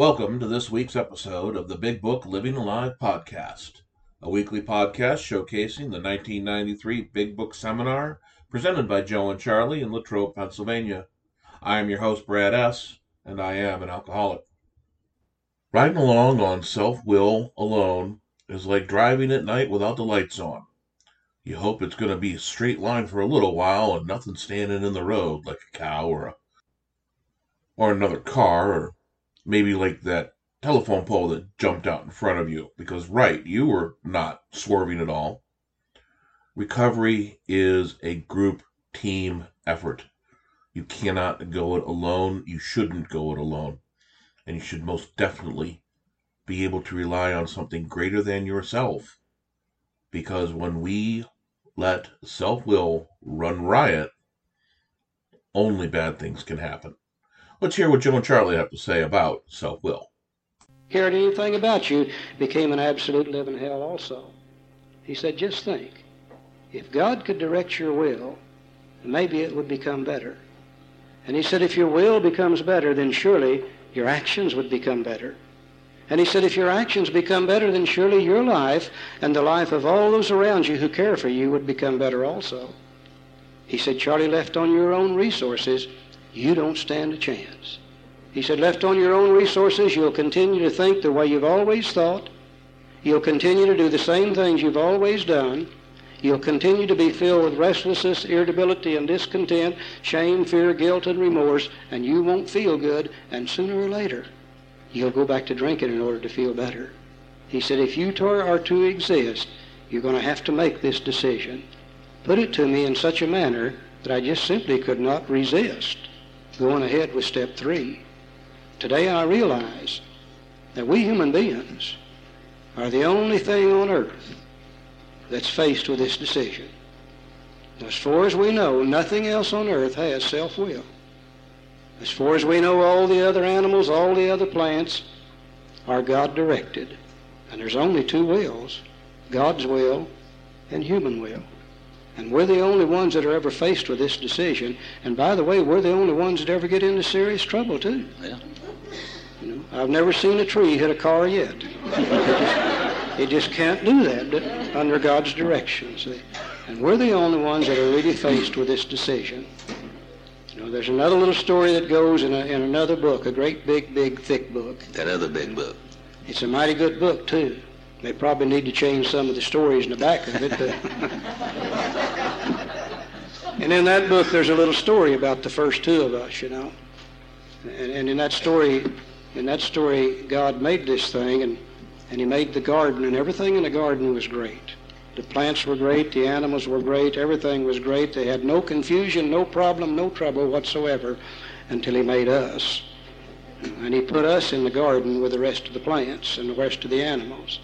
Welcome to this week's episode of the Big Book Living Alive podcast, a weekly podcast showcasing the 1993 Big Book Seminar presented by Joe and Charlie in Latrobe, Pennsylvania. I am your host, Brad S., and I am an alcoholic. Riding along on self will alone is like driving at night without the lights on. You hope it's going to be a straight line for a little while and nothing standing in the road like a cow or a or another car or maybe like that telephone pole that jumped out in front of you. Because right you were not swerving at all. Recovery is a group team effort. You cannot go it alone. You shouldn't go it alone. And you should most definitely be able to rely on something greater than yourself. Because when we let self-will run riot only bad things can happen Let's hear what Joe and Charlie have to say about self will. Cared anything about you, became an absolute living hell also. He said, just think, if God could direct your will, maybe it would become better. And he said, if your will becomes better, then surely your actions would become better. And he said, if your actions become better, then surely your life and the life of all those around you who care for you would become better also. He said, Charlie, left on your own resources, you don't stand a chance. He said, left on your own resources, you'll continue to think the way you've always thought. You'll continue to do the same things you've always done. You'll continue to be filled with restlessness, irritability, and discontent, shame, fear, guilt, and remorse, and you won't feel good, and sooner or later, you'll go back to drinking in order to feel better. He said, if you are to exist, you're going to have to make this decision. Put it to me in such a manner that I just simply could not resist going ahead with step three. Today I realize that we human beings are the only thing on earth that's faced with this decision. As far as we know, nothing else on earth has self-will. As far as we know, all the other animals, all the other plants are God-directed. And there's only two wills, God's will and human will. And we're the only ones that are ever faced with this decision. And by the way, we're the only ones that ever get into serious trouble, too. Yeah. You know, I've never seen a tree hit a car yet. it, just, it just can't do that under God's direction, see. And we're the only ones that are really faced with this decision. You know, there's another little story that goes in, a, in another book, a great big, big, thick book. That other big book. It's a mighty good book, too. They probably need to change some of the stories in the back of it. and in that book, there's a little story about the first two of us, you know. And, and in that story, in that story, God made this thing, and, and He made the garden, and everything in the garden was great. The plants were great, the animals were great, everything was great. They had no confusion, no problem, no trouble whatsoever until He made us. And He put us in the garden with the rest of the plants and the rest of the animals.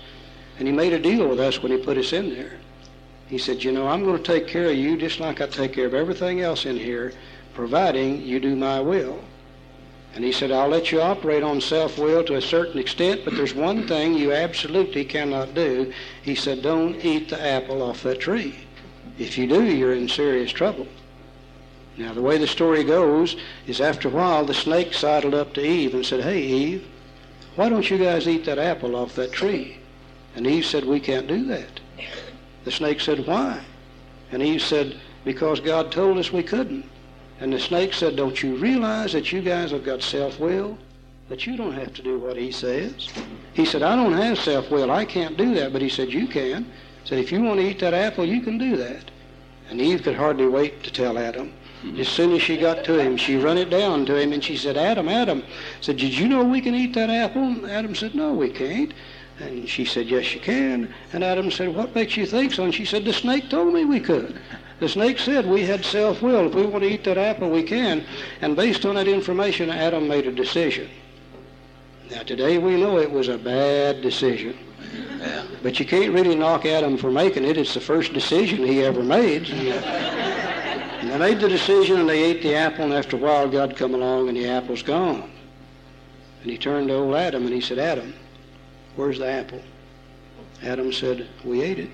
And he made a deal with us when he put us in there. He said, you know, I'm going to take care of you just like I take care of everything else in here, providing you do my will. And he said, I'll let you operate on self-will to a certain extent, but there's one thing you absolutely cannot do. He said, don't eat the apple off that tree. If you do, you're in serious trouble. Now, the way the story goes is after a while, the snake sidled up to Eve and said, hey, Eve, why don't you guys eat that apple off that tree? And Eve said, We can't do that. The snake said, Why? And Eve said, Because God told us we couldn't. And the snake said, Don't you realize that you guys have got self will? That you don't have to do what he says? He said, I don't have self will. I can't do that. But he said, You can. He said, If you want to eat that apple, you can do that. And Eve could hardly wait to tell Adam. As soon as she got to him, she run it down to him and she said, Adam, Adam, said, Did you know we can eat that apple? Adam said, No, we can't. And she said, Yes, you can. And Adam said, What makes you think so? And she said, The snake told me we could. The snake said we had self will. If we want to eat that apple, we can. And based on that information, Adam made a decision. Now, today we know it was a bad decision. Yeah. But you can't really knock Adam for making it. It's the first decision he ever made. And they made the decision and they ate the apple, and after a while, God come along and the apple's gone. And he turned to old Adam and he said, Adam, Where's the apple? Adam said, We ate it.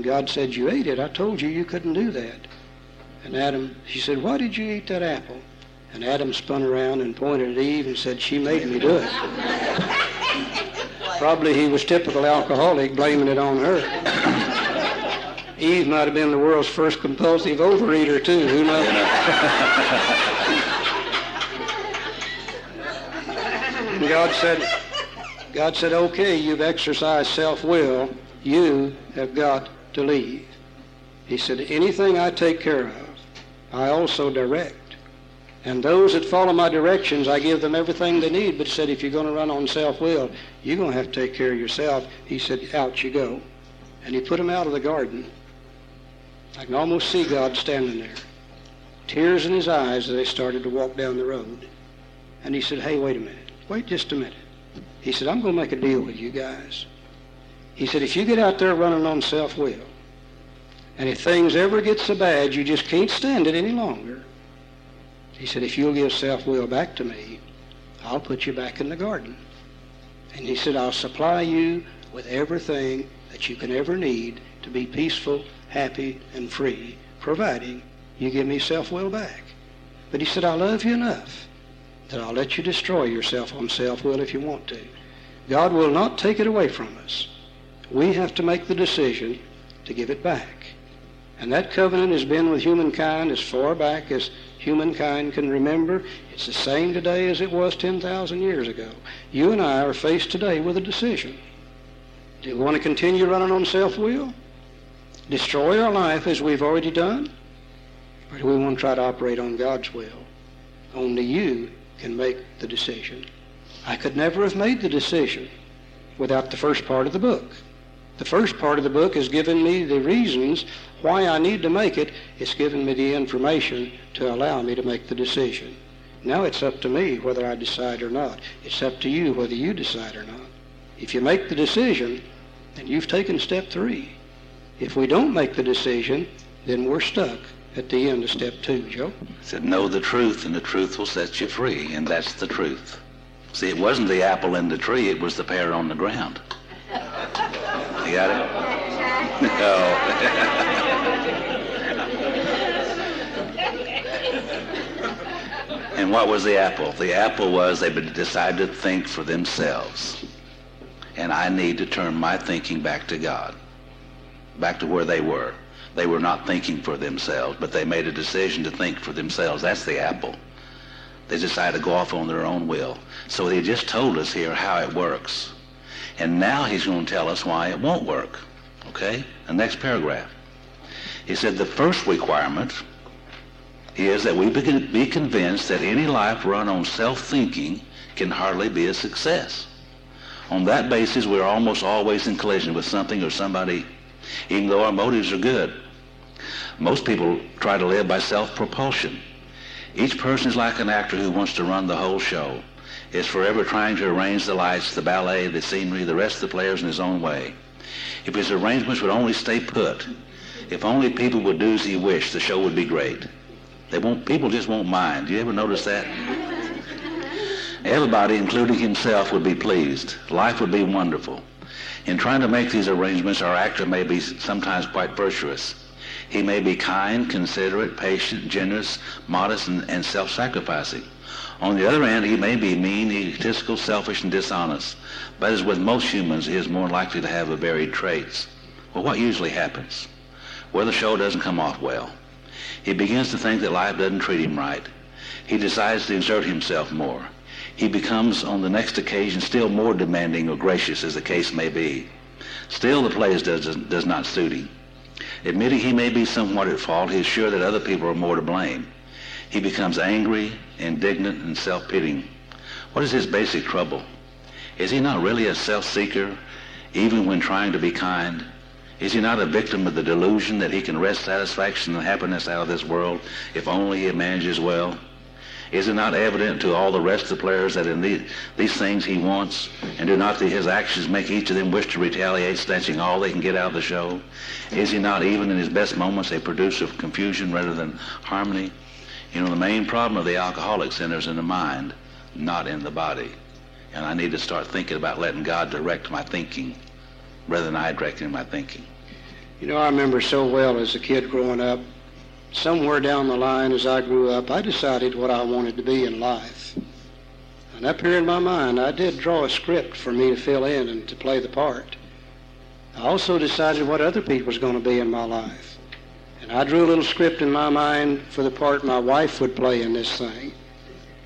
God said, You ate it. I told you you couldn't do that. And Adam, she said, Why did you eat that apple? And Adam spun around and pointed at Eve and said, she made me do it. Probably he was typical alcoholic, blaming it on her. Eve might have been the world's first compulsive overeater, too. Who knows? and God said, God said, okay, you've exercised self-will. You have got to leave. He said, anything I take care of, I also direct. And those that follow my directions, I give them everything they need. But he said, if you're going to run on self-will, you're going to have to take care of yourself. He said, out you go. And he put him out of the garden. I can almost see God standing there. Tears in his eyes as they started to walk down the road. And he said, hey, wait a minute. Wait just a minute. He said, I'm going to make a deal with you guys. He said, if you get out there running on self-will, and if things ever get so bad you just can't stand it any longer, he said, if you'll give self-will back to me, I'll put you back in the garden. And he said, I'll supply you with everything that you can ever need to be peaceful, happy, and free, providing you give me self-will back. But he said, I love you enough that I'll let you destroy yourself on self-will if you want to. God will not take it away from us. We have to make the decision to give it back. And that covenant has been with humankind as far back as humankind can remember. It's the same today as it was 10,000 years ago. You and I are faced today with a decision. Do we want to continue running on self-will? Destroy our life as we've already done? Or do we want to try to operate on God's will? Only you can make the decision. I could never have made the decision without the first part of the book. The first part of the book has given me the reasons why I need to make it. It's given me the information to allow me to make the decision. Now it's up to me whether I decide or not. It's up to you whether you decide or not. If you make the decision, then you've taken step three. If we don't make the decision, then we're stuck at the end of step two, Joe? said, know the truth, and the truth will set you free, and that's the truth. See, it wasn't the apple in the tree, it was the pair on the ground. You got it? No. and what was the apple? The apple was they decided to think for themselves. And I need to turn my thinking back to God, back to where they were. They were not thinking for themselves, but they made a decision to think for themselves. That's the apple. They decided to go off on their own will. So he just told us here how it works. And now he's going to tell us why it won't work. Okay? The next paragraph. He said the first requirement is that we be convinced that any life run on self-thinking can hardly be a success. On that basis, we're almost always in collision with something or somebody, even though our motives are good. Most people try to live by self-propulsion. Each person is like an actor who wants to run the whole show. Is forever trying to arrange the lights, the ballet, the scenery, the rest of the players in his own way. If his arrangements would only stay put, if only people would do as he wished, the show would be great. They won't, people just won't mind. Do you ever notice that? Everybody, including himself, would be pleased. Life would be wonderful. In trying to make these arrangements, our actor may be sometimes quite virtuous. He may be kind, considerate, patient, generous, modest, and, and self-sacrificing. On the other hand, he may be mean, egotistical, selfish, and dishonest. But as with most humans, he is more likely to have the varied traits. Well, what usually happens? Well, the show doesn't come off well. He begins to think that life doesn't treat him right. He decides to exert himself more. He becomes, on the next occasion, still more demanding or gracious, as the case may be. Still, the play does, does not suit him. Admitting he may be somewhat at fault, he is sure that other people are more to blame. He becomes angry, indignant, and self-pitying. What is his basic trouble? Is he not really a self-seeker, even when trying to be kind? Is he not a victim of the delusion that he can wrest satisfaction and happiness out of this world if only he manages well? Is it not evident to all the rest of the players that in these, these things he wants, and do not his actions make each of them wish to retaliate, snatching all they can get out of the show? Is he not, even in his best moments, a producer of confusion rather than harmony? You know, the main problem of the alcoholic centers in the mind, not in the body. And I need to start thinking about letting God direct my thinking rather than I directing my thinking. You know, I remember so well as a kid growing up, somewhere down the line as I grew up, I decided what I wanted to be in life. And up here in my mind, I did draw a script for me to fill in and to play the part. I also decided what other people was going to be in my life. And I drew a little script in my mind for the part my wife would play in this thing.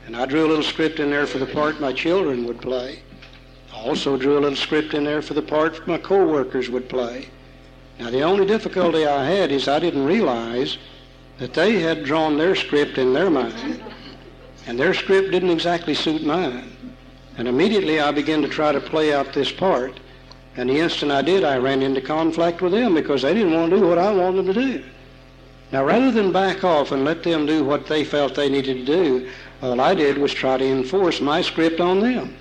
And I drew a little script in there for the part my children would play. I also drew a little script in there for the part my co-workers would play. Now the only difficulty I had is I didn't realize that they had drawn their script in their mind, and their script didn't exactly suit mine. And immediately I began to try to play out this part, and the instant I did, I ran into conflict with them because they didn't want to do what I wanted them to do. Now, rather than back off and let them do what they felt they needed to do, all I did was try to enforce my script on them.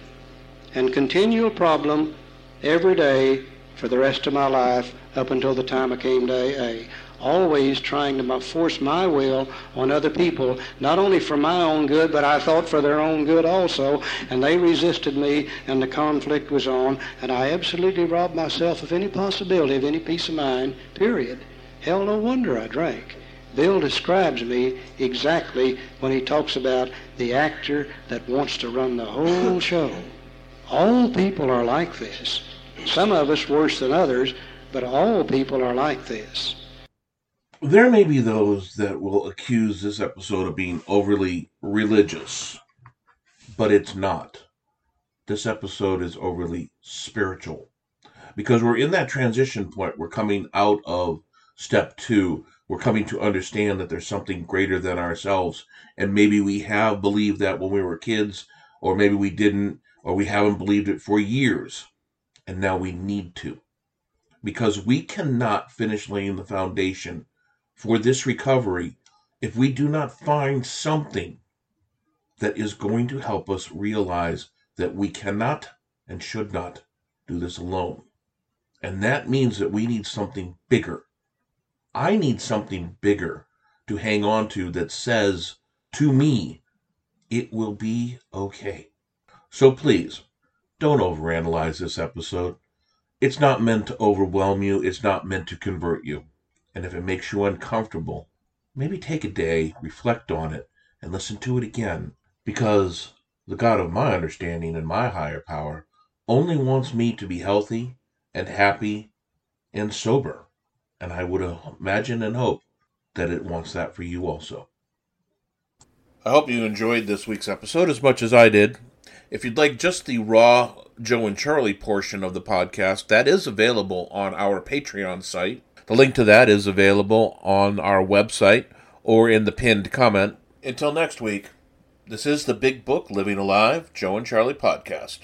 And continual problem every day for the rest of my life up until the time I came to AA always trying to force my will on other people, not only for my own good, but I thought for their own good also. And they resisted me, and the conflict was on, and I absolutely robbed myself of any possibility of any peace of mind, period. Hell, no wonder I drank. Bill describes me exactly when he talks about the actor that wants to run the whole show. All people are like this. Some of us worse than others, but all people are like this. There may be those that will accuse this episode of being overly religious, but it's not. This episode is overly spiritual because we're in that transition point. We're coming out of step two. We're coming to understand that there's something greater than ourselves. And maybe we have believed that when we were kids, or maybe we didn't, or we haven't believed it for years. And now we need to. Because we cannot finish laying the foundation for this recovery if we do not find something that is going to help us realize that we cannot and should not do this alone. And that means that we need something bigger. I need something bigger to hang on to that says to me, it will be okay. So please, don't overanalyze this episode. It's not meant to overwhelm you, it's not meant to convert you. And if it makes you uncomfortable, maybe take a day, reflect on it, and listen to it again. Because the God of my understanding and my higher power only wants me to be healthy and happy and sober. And I would imagine and hope that it wants that for you also. I hope you enjoyed this week's episode as much as I did. If you'd like just the raw Joe and Charlie portion of the podcast, that is available on our Patreon site. The link to that is available on our website or in the pinned comment. Until next week, this is the Big Book Living Alive Joe and Charlie podcast.